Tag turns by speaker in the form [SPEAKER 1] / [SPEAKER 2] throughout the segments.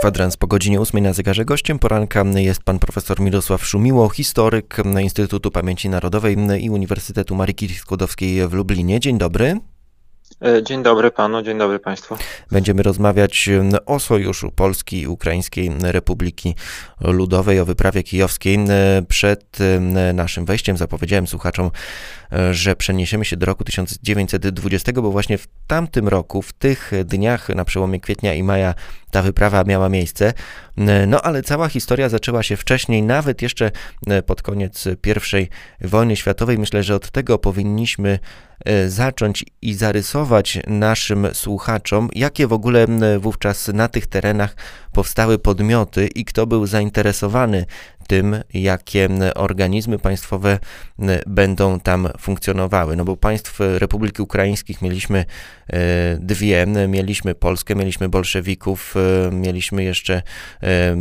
[SPEAKER 1] Kwadrans po godzinie 8 na zegarze. Gościem poranka jest pan profesor Mirosław Szumiło, historyk Instytutu Pamięci Narodowej i Uniwersytetu Marii Curie-Skłodowskiej w Lublinie. Dzień dobry.
[SPEAKER 2] E, dzień dobry panu, dzień dobry państwu.
[SPEAKER 1] Będziemy rozmawiać o sojuszu Polski i Ukraińskiej Republiki Ludowej, o wyprawie kijowskiej. Przed naszym wejściem zapowiedziałem słuchaczom, że przeniesiemy się do roku 1920, bo właśnie w tamtym roku, w tych dniach na przełomie kwietnia i maja ta wyprawa miała miejsce. No ale cała historia zaczęła się wcześniej, nawet jeszcze pod koniec I wojny światowej. Myślę, że od tego powinniśmy e, zacząć i zarysować naszym słuchaczom, jakie w ogóle wówczas na tych terenach powstały podmioty i kto był zainteresowany tym, jakie organizmy państwowe będą tam funkcjonowały. No bo państw Republiki Ukraińskich mieliśmy e, dwie, mieliśmy Polskę, mieliśmy bolszewików, e, mieliśmy jeszcze e,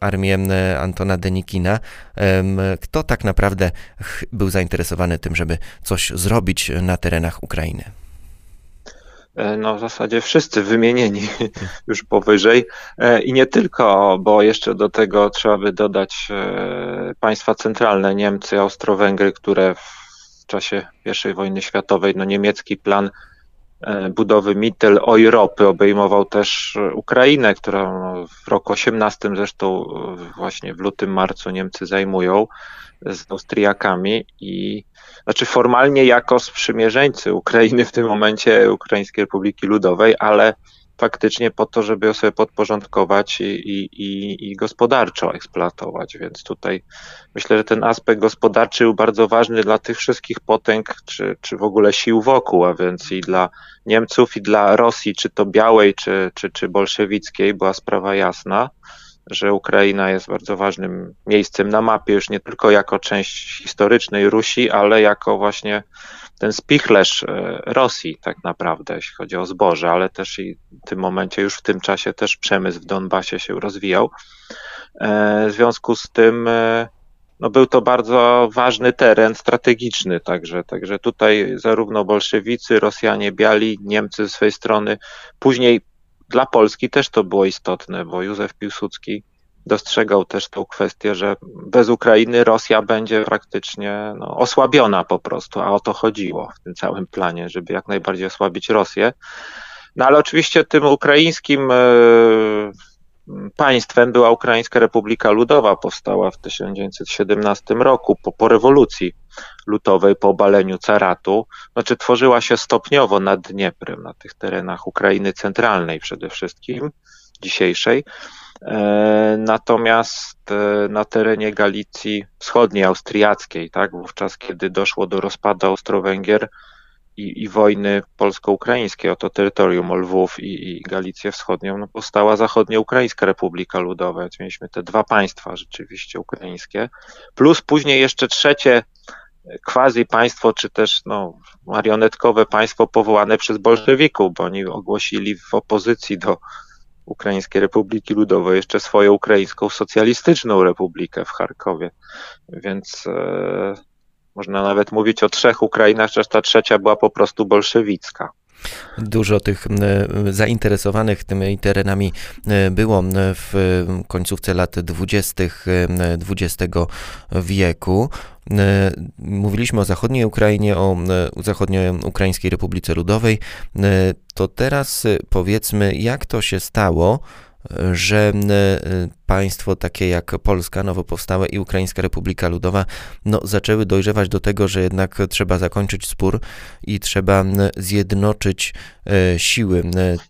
[SPEAKER 1] armię Antona Denikina. Kto tak naprawdę był zainteresowany tym, żeby coś zrobić na terenach Ukrainy?
[SPEAKER 2] E, no w zasadzie wszyscy wymienieni już powyżej. E, i nie tylko, bo jeszcze do tego trzeba by dodać e, państwa centralne, Niemcy, Austro-Węgry, które w czasie I wojny światowej, no niemiecki plan budowy Mittel-Europy obejmował też Ukrainę, którą no, w roku 18 zresztą właśnie w lutym, marcu Niemcy zajmują z Austriakami i znaczy formalnie jako sprzymierzeńcy Ukrainy w tym momencie, Ukraińskiej Republiki Ludowej, ale faktycznie po to, żeby ją sobie podporządkować i, i, i gospodarczo eksploatować. Więc tutaj myślę, że ten aspekt gospodarczy był bardzo ważny dla tych wszystkich potęg, czy, czy w ogóle sił wokół, a więc i dla Niemców, i dla Rosji, czy to białej, czy, czy, czy bolszewickiej, była sprawa jasna że Ukraina jest bardzo ważnym miejscem na mapie, już nie tylko jako część historycznej Rusi, ale jako właśnie ten spichlerz e, Rosji tak naprawdę, jeśli chodzi o zboże, ale też i w tym momencie, już w tym czasie też przemysł w Donbasie się rozwijał. E, w związku z tym e, no był to bardzo ważny teren strategiczny, także, także tutaj zarówno bolszewicy, Rosjanie, biali, Niemcy ze swojej strony, później dla Polski też to było istotne, bo Józef Piłsudski dostrzegał też tą kwestię, że bez Ukrainy Rosja będzie praktycznie no, osłabiona po prostu, a o to chodziło w tym całym planie, żeby jak najbardziej osłabić Rosję. No ale oczywiście tym ukraińskim e, państwem była Ukraińska Republika Ludowa, powstała w 1917 roku po, po rewolucji lutowej, po obaleniu caratu. Znaczy tworzyła się stopniowo nad Dnieprem, na tych terenach Ukrainy centralnej przede wszystkim, dzisiejszej. E, natomiast e, na terenie Galicji wschodniej, austriackiej, tak, wówczas kiedy doszło do rozpadu Austro-Węgier, i, i wojny polsko-ukraińskiej o to terytorium, o Lwów i, i Galicję Wschodnią, no powstała Zachodnioukraińska Republika Ludowa, więc mieliśmy te dwa państwa rzeczywiście ukraińskie, plus później jeszcze trzecie quasi państwo, czy też no, marionetkowe państwo powołane przez bolszewików, bo oni ogłosili w opozycji do Ukraińskiej Republiki Ludowej jeszcze swoją ukraińską socjalistyczną republikę w Charkowie. Więc e, można nawet mówić o trzech Ukrainach, chociaż ta trzecia była po prostu bolszewicka.
[SPEAKER 1] Dużo tych zainteresowanych tymi terenami było w końcówce lat 20. XX wieku. Mówiliśmy o zachodniej Ukrainie, o zachodnioukraińskiej Republice Ludowej. To teraz powiedzmy, jak to się stało, że państwo takie jak Polska, nowo powstałe i Ukraińska Republika Ludowa, no, zaczęły dojrzewać do tego, że jednak trzeba zakończyć spór i trzeba zjednoczyć e, siły.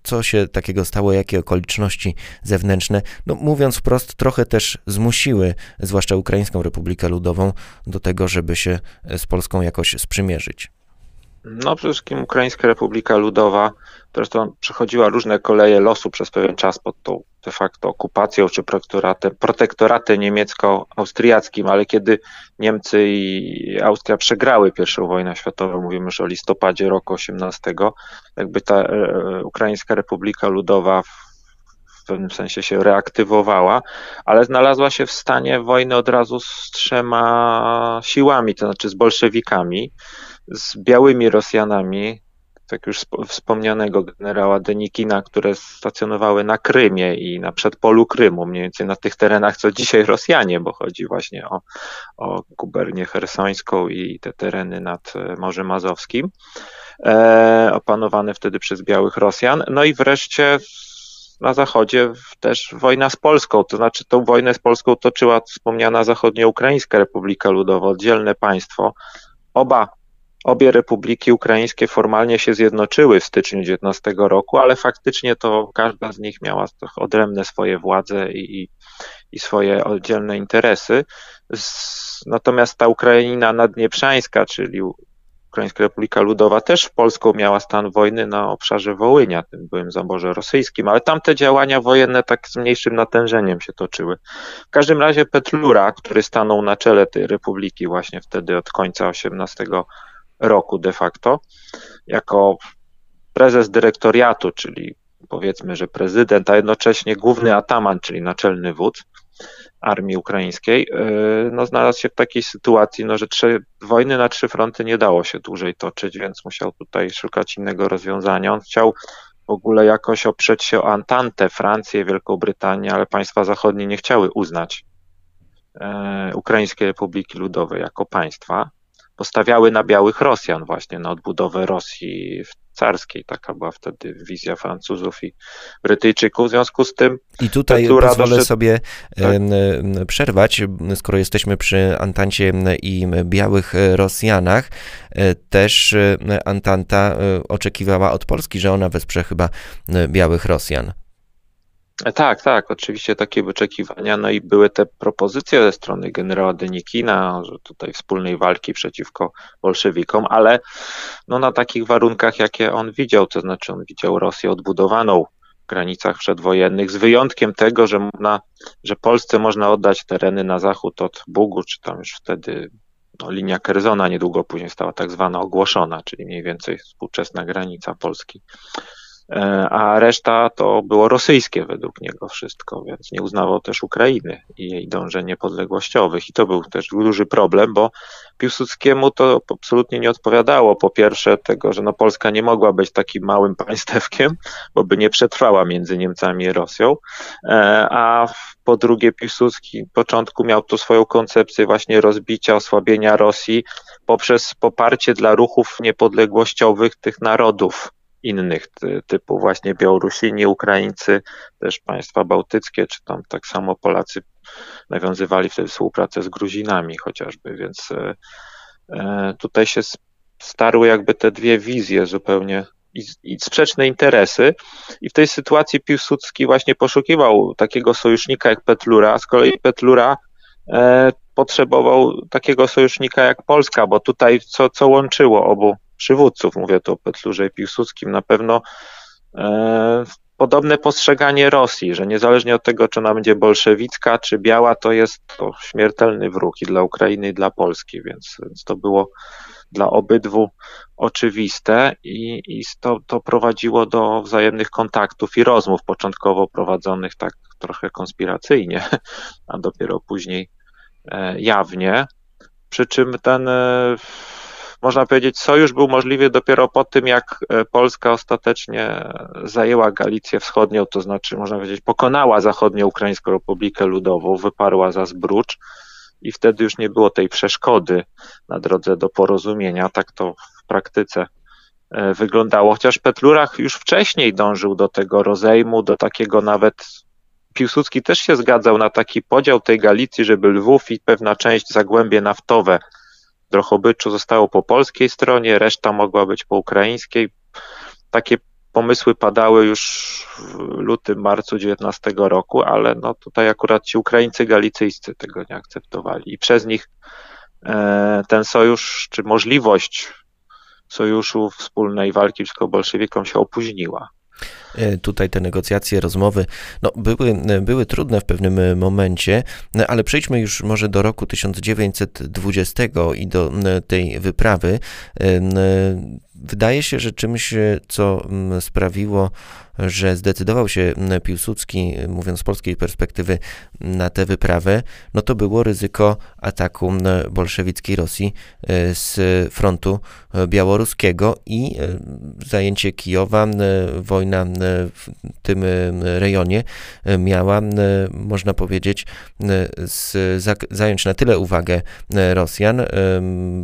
[SPEAKER 1] Co się takiego stało, jakie okoliczności zewnętrzne, no, mówiąc wprost, trochę też zmusiły, zwłaszcza Ukraińską Republikę Ludową, do tego, żeby się z Polską jakoś sprzymierzyć.
[SPEAKER 2] No przede wszystkim Ukraińska Republika Ludowa, zresztą przechodziła różne koleje losu przez pewien czas pod tą de facto okupacją czy protektoratem, protektoratem niemiecko-austriackim, ale kiedy Niemcy i Austria przegrały pierwszą wojnę światową, mówimy już o listopadzie roku 18, jakby ta e, Ukraińska Republika Ludowa w pewnym sensie się reaktywowała, ale znalazła się w stanie wojny od razu z trzema siłami, to znaczy z bolszewikami, z białymi Rosjanami, tak już wspomnianego generała Denikina, które stacjonowały na Krymie i na przedpolu Krymu, mniej więcej na tych terenach, co dzisiaj Rosjanie, bo chodzi właśnie o, o gubernię hersońską i te tereny nad e, Morzem Azowskim, e, opanowane wtedy przez białych Rosjan. No i wreszcie na zachodzie też wojna z Polską, to znaczy tą wojnę z Polską toczyła wspomniana zachodnioukraińska Republika Ludowa, oddzielne państwo. Oba Obie republiki ukraińskie formalnie się zjednoczyły w styczniu 19 roku, ale faktycznie to każda z nich miała odrębne swoje władze i, i swoje oddzielne interesy. Natomiast ta Ukraina naddnieprzańska, czyli Ukraińska Republika Ludowa też Polską miała stan wojny na obszarze Wołynia, tym byłym zaborze rosyjskim, ale tamte działania wojenne tak z mniejszym natężeniem się toczyły. W każdym razie Petlura, który stanął na czele tej republiki właśnie wtedy od końca XVIII roku de facto, jako prezes dyrektoriatu, czyli powiedzmy, że prezydent, a jednocześnie główny ataman, czyli naczelny wódz armii ukraińskiej, yy, no, znalazł się w takiej sytuacji, no, że trzy, wojny na trzy fronty nie dało się dłużej toczyć, więc musiał tutaj szukać innego rozwiązania. On chciał w ogóle jakoś oprzeć się o Antantę, Francję, Wielką Brytanię, ale państwa zachodnie nie chciały uznać e, Ukraińskiej Republiki Ludowej jako państwa postawiały na białych Rosjan właśnie, na odbudowę Rosji carskiej. Taka była wtedy wizja Francuzów i Brytyjczyków. W związku z tym.
[SPEAKER 1] I tutaj pozwolę sobie tak? przerwać, skoro jesteśmy przy Antancie i białych Rosjanach. E, też Antanta e, oczekiwała od Polski, że ona wesprze chyba białych Rosjan.
[SPEAKER 2] Tak, tak, oczywiście takie wyczekiwania. No i były te propozycje ze strony generała Denikina, że tutaj wspólnej walki przeciwko bolszewikom, ale no na takich warunkach, jakie on widział, to znaczy on widział Rosję odbudowaną w granicach przedwojennych, z wyjątkiem tego, że, można, że Polsce można oddać tereny na zachód od Bugu, czy tam już wtedy no, linia Kerzona niedługo później stała tak zwana ogłoszona, czyli mniej więcej współczesna granica Polski. E, a reszta to było rosyjskie według niego wszystko, więc nie uznawał też Ukrainy i jej dążeń niepodległościowych. I to był też duży problem, bo Piłsudskiemu to absolutnie nie odpowiadało. Po pierwsze tego, że no Polska nie mogła być takim małym państewkiem, bo by nie przetrwała między Niemcami i Rosją, e, a po drugie Piłsudski w początku miał tu swoją koncepcję właśnie rozbicia, osłabienia Rosji poprzez poparcie dla ruchów niepodległościowych tych narodów innych typu właśnie Białorusini, Ukraińcy, też państwa bałtyckie, czy tam tak samo Polacy nawiązywali wtedy współpracę z Gruzinami chociażby, więc e, e, tutaj się starły jakby te dwie wizje zupełnie i, i sprzeczne interesy. I w tej sytuacji Piłsudski właśnie poszukiwał takiego sojusznika jak Petlura, z kolei Petlura e, potrzebował takiego sojusznika jak Polska, bo tutaj co, co łączyło obu przywódców, mówię tu o Petlurze i Piłsudskim, na pewno e, podobne postrzeganie Rosji, że niezależnie od tego, czy ona będzie bolszewicka, czy biała, to jest to śmiertelny wróg i dla Ukrainy, i dla Polski, więc, więc to było dla obydwu oczywiste i, i to, to prowadziło do wzajemnych kontaktów i rozmów, początkowo prowadzonych tak trochę konspiracyjnie, a dopiero później e, jawnie. Przy czym ten e, można powiedzieć, sojusz był możliwy dopiero po tym, jak e, Polska ostatecznie zajęła Galicję Wschodnią, to znaczy, można powiedzieć, pokonała Zachodnioukraińską Republikę Ludową, wyparła za Zbrucz i wtedy już nie było tej przeszkody na drodze do porozumienia. Tak to w praktyce e, wyglądało. Chociaż Petlurach już wcześniej dążył do tego rozejmu, do takiego nawet Piłsudski też się zgadzał na taki podział tej Galicji, żeby Lwów i pewna część Zagłębie Naftowe Drohobyczu zostało po polskiej stronie, reszta mogła być po ukraińskiej. Takie pomysły padały już w lutym, marcu 19 roku, ale no tutaj akurat ci Ukraińcy galicyjscy tego nie akceptowali i przez nich e, ten sojusz, czy możliwość sojuszu wspólnej walki przeciwko bolszewikom się opóźniła.
[SPEAKER 1] E, tutaj te negocjacje, rozmowy no, były, e, były trudne w pewnym e, momencie, ale przejdźmy już może do roku 1920 i do tej wyprawy. Wydaje się, że czymś, co sprawiło, że zdecydował się Piłsudski, mówiąc z polskiej perspektywy, na tę wyprawę, no to było ryzyko ataku bolszewickiej Rosji e, z frontu białoruskiego i e, zajęcie Kijowa, wojna w tym rejonie miała, można powiedzieć, zająć na tyle uwagę Rosjan,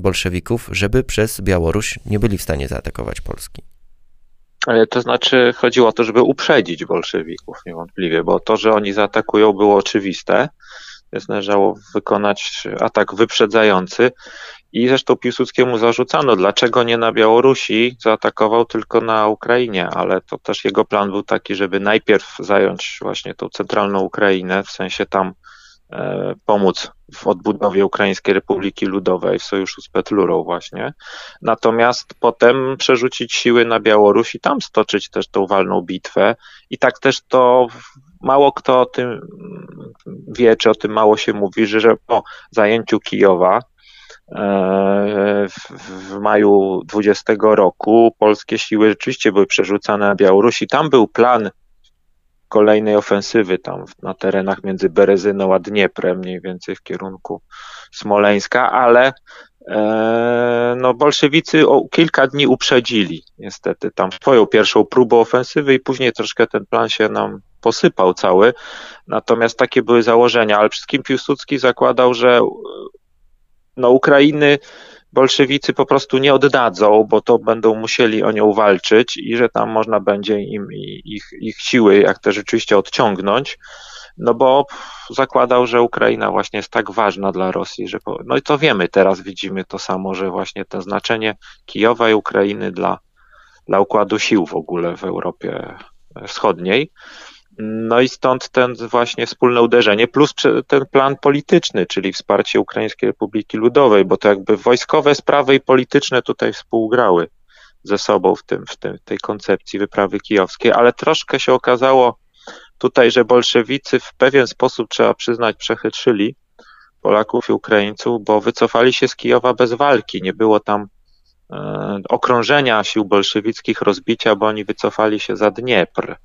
[SPEAKER 1] bolszewików, żeby przez Białoruś nie byli w stanie zaatakować Polski.
[SPEAKER 2] To znaczy chodziło o to, żeby uprzedzić bolszewików niewątpliwie, bo to, że oni zaatakują było oczywiste, więc należało wykonać atak wyprzedzający i zresztą Piłsudskiemu zarzucano, dlaczego nie na Białorusi zaatakował tylko na Ukrainie, ale to też jego plan był taki, żeby najpierw zająć właśnie tą centralną Ukrainę, w sensie tam pomóc w odbudowie Ukraińskiej Republiki Ludowej w sojuszu z Petlurą właśnie. Natomiast potem przerzucić siły na Białoruś i tam stoczyć też tą walną bitwę. I tak też to mało kto o tym wie, czy o tym mało się mówi, że po zajęciu Kijowa e, w maju 20 roku polskie siły rzeczywiście były przerzucane na Białoruś i tam był plan kolejnej ofensywy tam na terenach między Berezyną a Dnieprem, mniej więcej w kierunku Smoleńska, ale e, no, bolszewicy o kilka dni uprzedzili niestety tam swoją pierwszą próbę ofensywy i później troszkę ten plan się nam posypał cały. Natomiast takie były założenia, ale wszystkim Piłsudski zakładał, że no, Ukrainy bolszewicy po prostu nie oddadzą, bo to będą musieli o nią walczyć i że tam można będzie im ich, ich siły jak to rzeczywiście odciągnąć, no bo zakładał, że Ukraina właśnie jest tak ważna dla Rosji, że po, no i to wiemy, teraz widzimy to samo, że właśnie to znaczenie Kijowa i Ukrainy dla, dla układu sił w ogóle w Europie Wschodniej, no i stąd ten właśnie wspólne uderzenie, plus ten plan polityczny, czyli wsparcie Ukraińskiej Republiki Ludowej, bo to jakby wojskowe sprawy i polityczne tutaj współgrały ze sobą w, tym, w tym, tej koncepcji wyprawy kijowskiej, ale troszkę się okazało tutaj, że bolszewicy w pewien sposób, trzeba przyznać, przechytrzyli Polaków i Ukraińców, bo wycofali się z Kijowa bez walki, nie było tam e, okrążenia sił bolszewickich, rozbicia, bo oni wycofali się za Dniepr.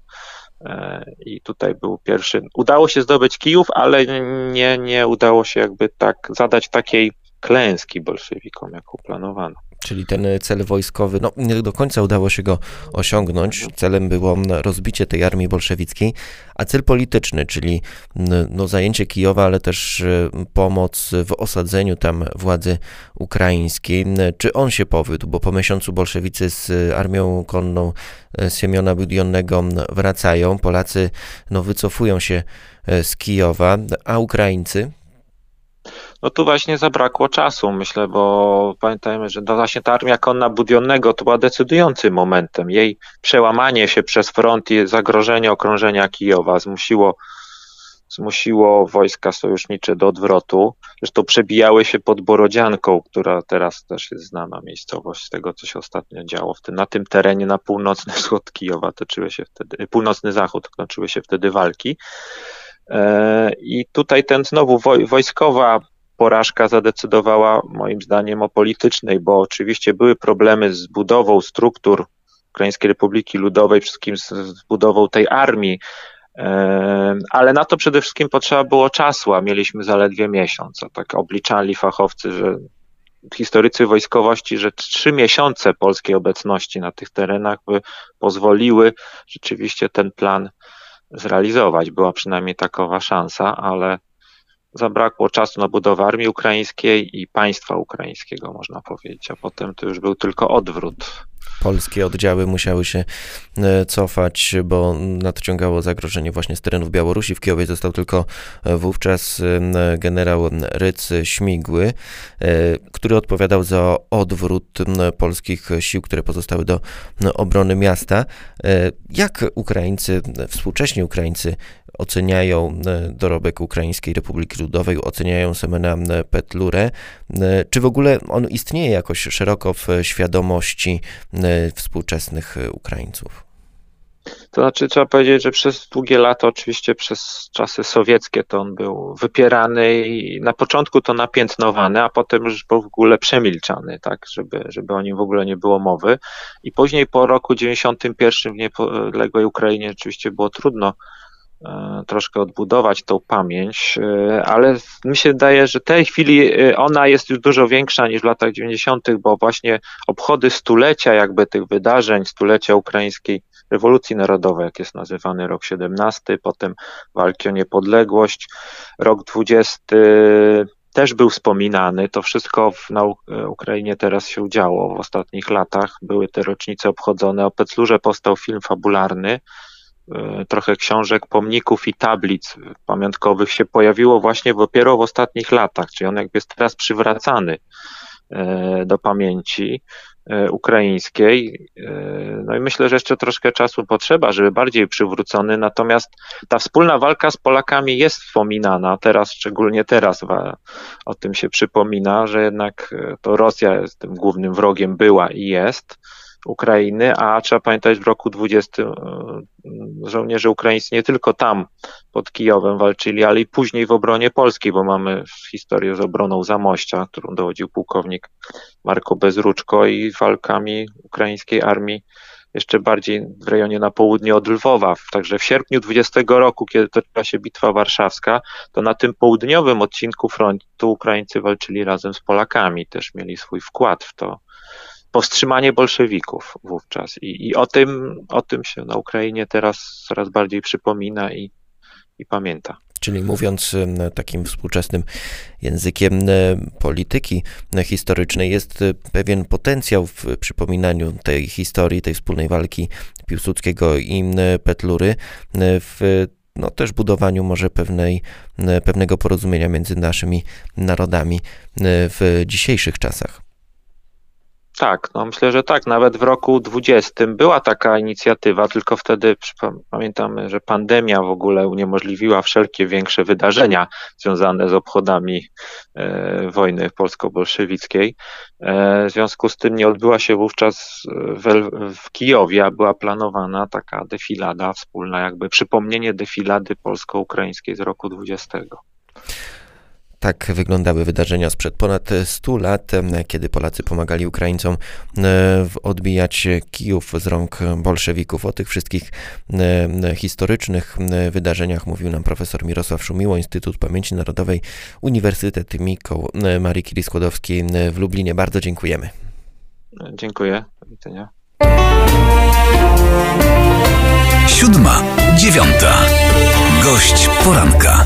[SPEAKER 2] E, I tutaj był pierwszy. Udało się zdobyć Kijów, ale nie, nie udało się jakby tak zadać takiej klęski bolszewikom, jaką planowano.
[SPEAKER 1] Czyli ten cel wojskowy, no nie do końca udało się go osiągnąć. Celem było rozbicie tej armii bolszewickiej, a cel polityczny, czyli no, zajęcie Kijowa, ale też e, pomoc w osadzeniu tam władzy ukraińskiej. Czy on się powiódł? Bo po miesiącu bolszewicy z armią konną e, Siemiona Budionnego wracają. Polacy no, wycofują się e, z Kijowa, a Ukraińcy
[SPEAKER 2] no tu właśnie zabrakło czasu, myślę, bo pamiętajmy, że to właśnie ta armia konna Budionnego to była decydującym momentem. Jej przełamanie się przez front i zagrożenie okrążenia Kijowa zmusiło, zmusiło wojska sojusznicze do odwrotu. Zresztą przebijały się pod Borodzianką, która teraz też jest znana miejscowość z tego, co się ostatnio działo. W tym, na tym terenie na północny wschód Kijowa toczyły się wtedy, północny zachód toczyły się wtedy walki. E, I tutaj ten znowu wojskowa porażka zadecydowała moim zdaniem o politycznej, bo oczywiście były problemy z budową struktur Ukraińskiej Republiki Ludowej, wszystkim z budową tej armii, e, ale na to przede wszystkim potrzeba było czasu, a mieliśmy zaledwie miesiąc. Tak obliczali fachowcy, że historycy wojskowości, że trzy miesiące polskiej obecności na tych terenach by pozwoliły rzeczywiście ten plan zrealizować. Była przynajmniej takowa szansa, ale zabrakło czasu na budowę armii ukraińskiej i państwa ukraińskiego, można powiedzieć, a potem to już był tylko odwrót.
[SPEAKER 1] Polskie oddziały musiały się e, cofać, bo nadciągało zagrożenie właśnie z terenów Białorusi. W Kijowie został tylko e, wówczas e, generał Ryc Śmigły, który odpowiadał za odwrót polskich sił, które pozostały do obrony miasta. Jak Ukraińcy, współcześni Ukraińcy oceniają dorobek Ukraińskiej Republiki Ludowej, oceniają Semena Petlurę. Czy w ogóle on istnieje jakoś szeroko w świadomości współczesnych Ukraińców?
[SPEAKER 2] To znaczy trzeba powiedzieć, że przez długie lata, oczywiście przez czasy sowieckie, to on był wypierany i na początku to napiętnowany, a potem już w ogóle przemilczany, tak, żeby, żeby o nim w ogóle nie było mowy. I później po roku 91 w niepodległej Ukrainie oczywiście było trudno troszkę odbudować tą pamięć, e, ale mi się wydaje, że w tej chwili e, ona jest już dużo większa niż w latach 90., bo właśnie obchody stulecia jakby tych wydarzeń, stulecia ukraińskiej rewolucji narodowej, jak jest nazywany rok 17, potem walki o niepodległość, rok 20 też był wspominany. To wszystko w, na Ukrainie teraz się działo w ostatnich latach. Były te rocznice obchodzone. O Peclurze powstał film fabularny, E, trochę książek, pomników i tablic pamiątkowych się pojawiło właśnie dopiero w ostatnich latach, czyli on jakby jest teraz przywracany e, do pamięci e, ukraińskiej. No i myślę, że jeszcze troszkę czasu potrzeba, żeby bardziej przywrócony. Natomiast ta wspólna walka z Polakami jest wspominana, teraz, szczególnie teraz o tym się przypomina, że jednak to Rosja jest tym głównym wrogiem była i jest. Ukrainy, a trzeba pamiętać, w roku 20 e, żołnierze ukraińscy nie tylko tam pod Kijowem walczyli, ale i później w obronie polskiej, bo mamy historię z obroną Zamościa, którą dowodził pułkownik Marko Bezruczko i walkami ukraińskiej armii jeszcze bardziej w rejonie na południe od Lwowa. Także w sierpniu 20 roku, kiedy toczyła się bitwa warszawska, to na tym południowym odcinku frontu Ukraińcy walczyli razem z Polakami, też mieli swój wkład w to powstrzymanie bolszewików wówczas. I, i o, tym, o tym się na Ukrainie teraz coraz bardziej przypomina i, i pamięta.
[SPEAKER 1] Czyli mówiąc takim współczesnym językiem polityki historycznej, jest pewien potencjał w przypominaniu tej historii, tej wspólnej walki Piłsudskiego i Petlury w no, też budowaniu może pewnej, pewnego porozumienia między naszymi narodami w dzisiejszych czasach.
[SPEAKER 2] Tak, no myślę, że tak. Nawet w roku 20 była taka inicjatywa, tylko wtedy pamiętamy, że pandemia w ogóle uniemożliwiła wszelkie większe wydarzenia związane z obchodami e, wojny polsko-bolszewickiej. E, w związku z tym nie odbyła się wówczas w, w Kijowie, a była planowana taka defilada wspólna, jakby przypomnienie defilady polsko-ukraińskiej z roku 20.
[SPEAKER 1] Tak wyglądały wydarzenia sprzed ponad 100 lat, kiedy Polacy pomagali Ukraińcom odbijać Kijów z rąk bolszewików. O tych wszystkich historycznych wydarzeniach mówił nam profesor Mirosław Szumiło, Instytut Pamięci Narodowej Uniwersytet Mikoł Marii Curie-Skłodowskiej w Lublinie. Bardzo dziękujemy.
[SPEAKER 2] Dziękuję. Do widzenia.
[SPEAKER 3] Siódma, dziewiąta. Gość poranka.